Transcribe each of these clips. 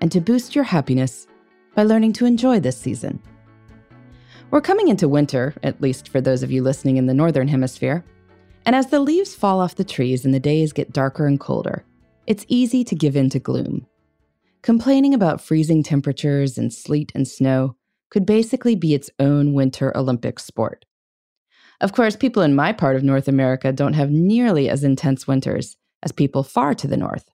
and to boost your happiness by learning to enjoy this season. We're coming into winter, at least for those of you listening in the Northern Hemisphere, and as the leaves fall off the trees and the days get darker and colder, it's easy to give in to gloom. Complaining about freezing temperatures and sleet and snow could basically be its own winter Olympic sport. Of course, people in my part of North America don't have nearly as intense winters as people far to the north.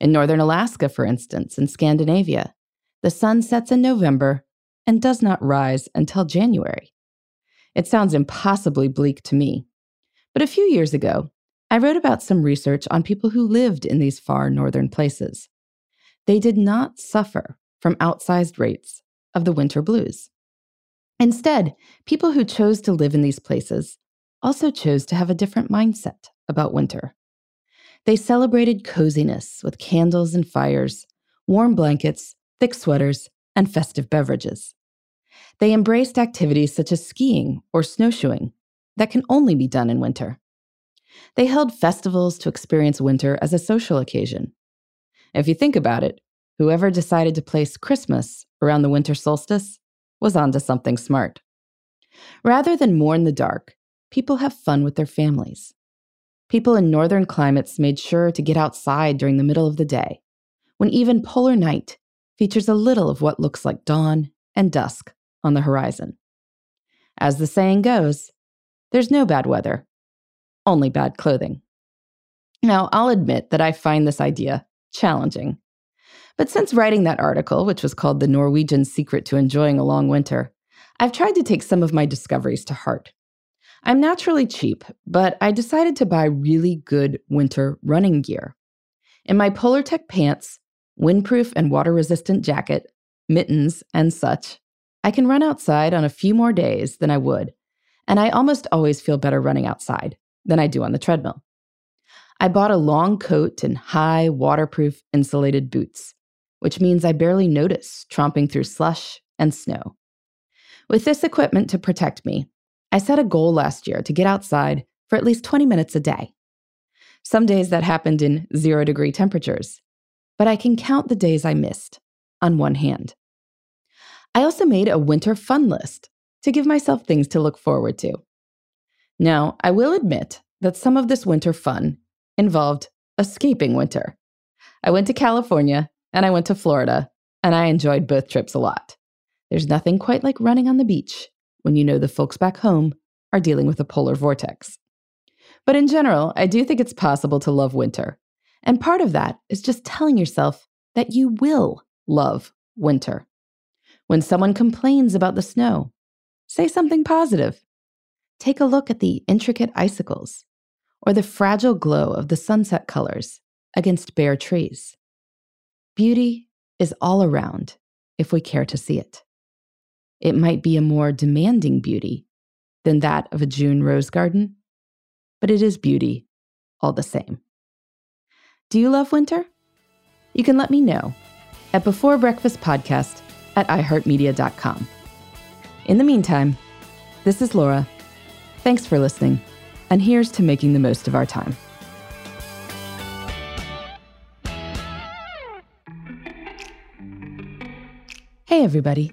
In northern Alaska, for instance, in Scandinavia, the sun sets in November and does not rise until January. It sounds impossibly bleak to me. But a few years ago, I wrote about some research on people who lived in these far northern places. They did not suffer from outsized rates of the winter blues. Instead, people who chose to live in these places also chose to have a different mindset about winter. They celebrated coziness with candles and fires, warm blankets, thick sweaters, and festive beverages. They embraced activities such as skiing or snowshoeing that can only be done in winter. They held festivals to experience winter as a social occasion. If you think about it, whoever decided to place Christmas around the winter solstice was onto something smart. Rather than mourn the dark, people have fun with their families. People in northern climates made sure to get outside during the middle of the day, when even polar night features a little of what looks like dawn and dusk on the horizon. As the saying goes, there's no bad weather, only bad clothing. Now, I'll admit that I find this idea challenging. But since writing that article, which was called The Norwegian Secret to Enjoying a Long Winter, I've tried to take some of my discoveries to heart. I'm naturally cheap, but I decided to buy really good winter running gear. In my Polartec pants, windproof and water resistant jacket, mittens, and such, I can run outside on a few more days than I would, and I almost always feel better running outside than I do on the treadmill. I bought a long coat and high, waterproof, insulated boots, which means I barely notice tromping through slush and snow. With this equipment to protect me, I set a goal last year to get outside for at least 20 minutes a day. Some days that happened in zero degree temperatures, but I can count the days I missed on one hand. I also made a winter fun list to give myself things to look forward to. Now, I will admit that some of this winter fun involved escaping winter. I went to California and I went to Florida, and I enjoyed both trips a lot. There's nothing quite like running on the beach when you know the folks back home are dealing with a polar vortex. But in general, I do think it's possible to love winter and part of that is just telling yourself that you will love winter. When someone complains about the snow, say something positive. Take a look at the intricate icicles or the fragile glow of the sunset colors against bare trees. Beauty is all around if we care to see it. It might be a more demanding beauty than that of a June rose garden, but it is beauty all the same. Do you love winter? You can let me know at Before Breakfast Podcast at iHeartMedia.com. In the meantime, this is Laura. Thanks for listening, and here's to making the most of our time. Hey, everybody.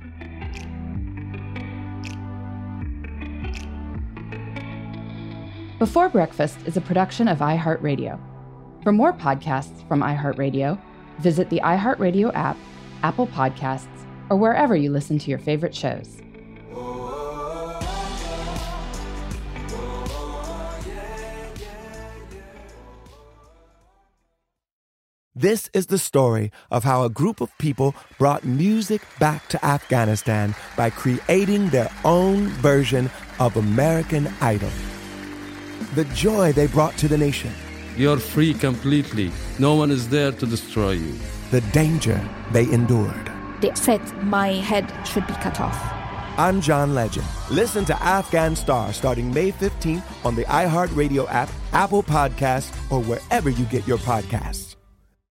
Before Breakfast is a production of iHeartRadio. For more podcasts from iHeartRadio, visit the iHeartRadio app, Apple Podcasts, or wherever you listen to your favorite shows. This is the story of how a group of people brought music back to Afghanistan by creating their own version of American Idol. The joy they brought to the nation, You're free completely. No one is there to destroy you. the danger they endured. They said my head should be cut off. I'm John Legend. Listen to Afghan Star starting May 15th on the iHeartRadio app, Apple Podcasts, or wherever you get your podcasts.